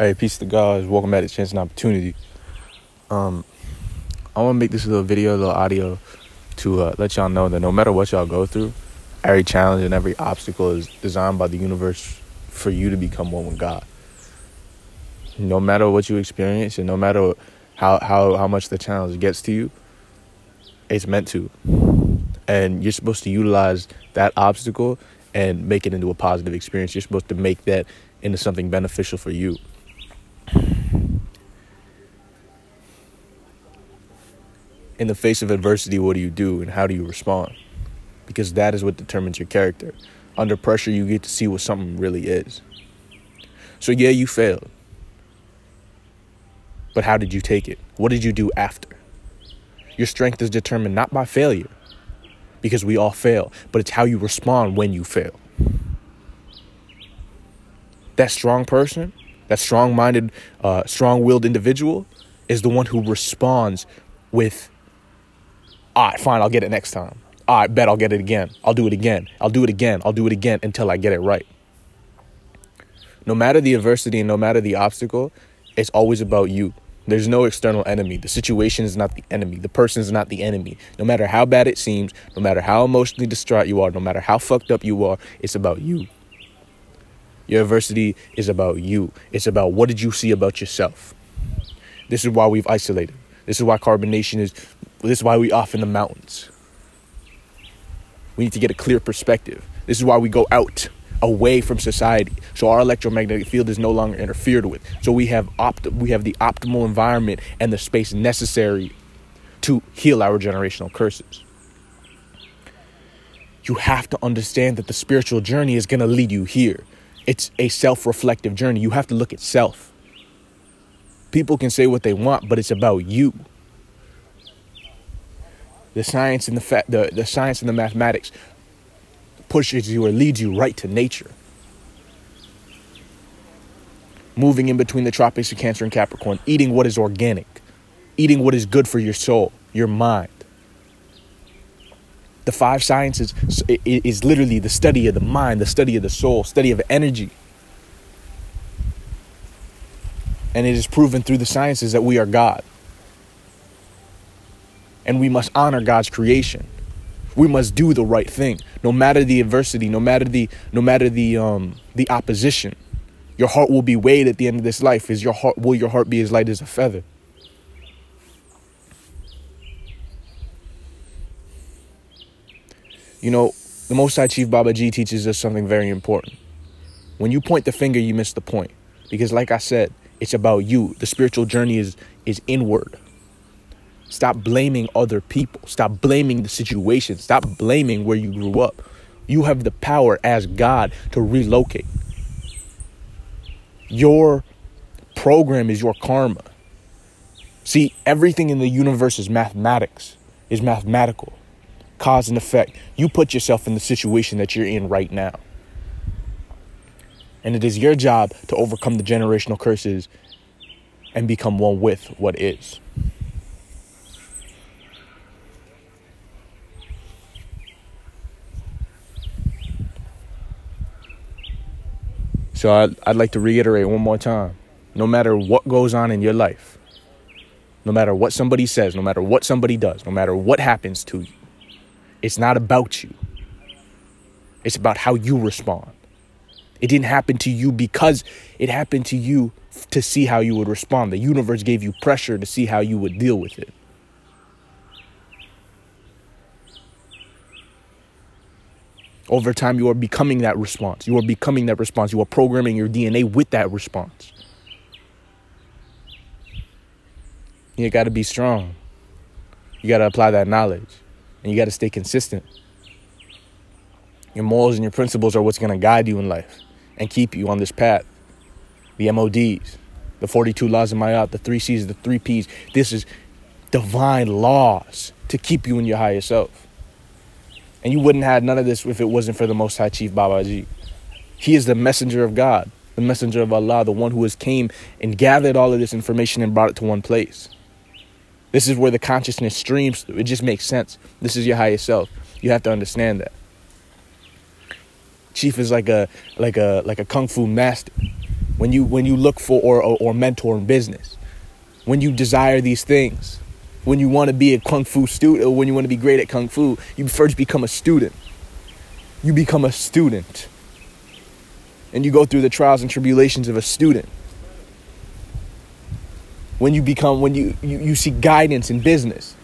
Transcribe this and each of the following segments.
Hey, peace to guys. Welcome back to Chance and Opportunity. Um, I want to make this little video, little audio, to uh, let y'all know that no matter what y'all go through, every challenge and every obstacle is designed by the universe for you to become one with God. No matter what you experience, and no matter how how how much the challenge gets to you, it's meant to, and you're supposed to utilize that obstacle and make it into a positive experience. You're supposed to make that into something beneficial for you. In the face of adversity, what do you do and how do you respond? Because that is what determines your character. Under pressure, you get to see what something really is. So, yeah, you failed. But how did you take it? What did you do after? Your strength is determined not by failure, because we all fail, but it's how you respond when you fail. That strong person, that strong minded, uh, strong willed individual is the one who responds with all right, fine, I'll get it next time. All right, bet I'll get it again. I'll do it again. I'll do it again. I'll do it again until I get it right. No matter the adversity and no matter the obstacle, it's always about you. There's no external enemy. The situation is not the enemy. The person is not the enemy. No matter how bad it seems, no matter how emotionally distraught you are, no matter how fucked up you are, it's about you. Your adversity is about you. It's about what did you see about yourself. This is why we've isolated. This is why carbonation is this is why we off in the mountains. We need to get a clear perspective. This is why we go out away from society. So our electromagnetic field is no longer interfered with. So we have opt we have the optimal environment and the space necessary to heal our generational curses. You have to understand that the spiritual journey is going to lead you here. It's a self-reflective journey. You have to look at self. People can say what they want, but it's about you the science and the fa- the, the science and the mathematics pushes you or leads you right to nature. Moving in between the tropics of Cancer and Capricorn, eating what is organic, eating what is good for your soul, your mind. The five sciences is literally the study of the mind, the study of the soul, study of energy. And it is proven through the sciences that we are God and we must honor God's creation. We must do the right thing, no matter the adversity, no matter the no matter the um the opposition. Your heart will be weighed at the end of this life. Is your heart will your heart be as light as a feather? You know, the Most High Chief Babaji teaches us something very important. When you point the finger, you miss the point. Because like I said, it's about you. The spiritual journey is is inward. Stop blaming other people. Stop blaming the situation. Stop blaming where you grew up. You have the power as God to relocate. Your program is your karma. See, everything in the universe is mathematics, is mathematical. Cause and effect. You put yourself in the situation that you're in right now. And it is your job to overcome the generational curses and become one with what is. So I'd, I'd like to reiterate one more time no matter what goes on in your life, no matter what somebody says, no matter what somebody does, no matter what happens to you, it's not about you. It's about how you respond. It didn't happen to you because it happened to you to see how you would respond. The universe gave you pressure to see how you would deal with it. Over time, you are becoming that response. You are becoming that response. You are programming your DNA with that response. You got to be strong. You got to apply that knowledge. And you got to stay consistent. Your morals and your principles are what's going to guide you in life and keep you on this path. The MODs, the 42 laws of Ma'at, the three C's, the three P's. This is divine laws to keep you in your higher self. And you wouldn't have none of this if it wasn't for the Most High Chief Babaji. He is the messenger of God, the messenger of Allah, the one who has came and gathered all of this information and brought it to one place. This is where the consciousness streams through. It just makes sense. This is your highest self. You have to understand that. Chief is like a like a like a kung fu master. when you when you look for or, or, or mentor in business, when you desire these things, when you want to be a kung fu student or when you want to be great at kung fu, you first become a student. You become a student. And you go through the trials and tribulations of a student. When you become when you, you, you seek guidance in business.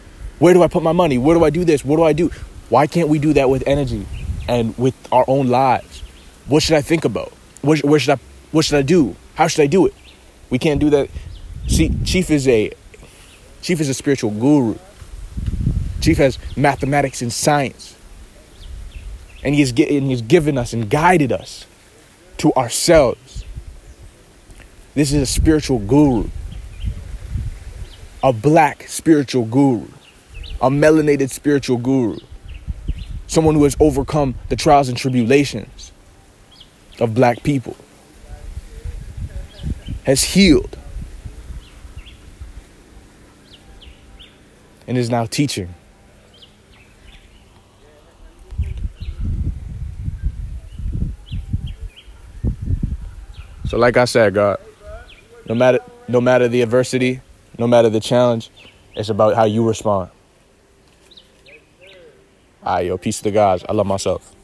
Where do I put my money? Where do I do this? What do I do? Why can't we do that with energy and with our own lives? What should I think about? Where, where should I what should I do? How should I do it? We can't do that. See, Chief is a Chief is a spiritual guru. Chief has mathematics and science. And he has, and he's given us and guided us to ourselves. This is a spiritual guru. A black spiritual guru. A melanated spiritual guru. Someone who has overcome the trials and tribulations of black people has healed and is now teaching. So like I said, God, no matter no matter the adversity, no matter the challenge, it's about how you respond. All right, yo, peace to the guys. I love myself.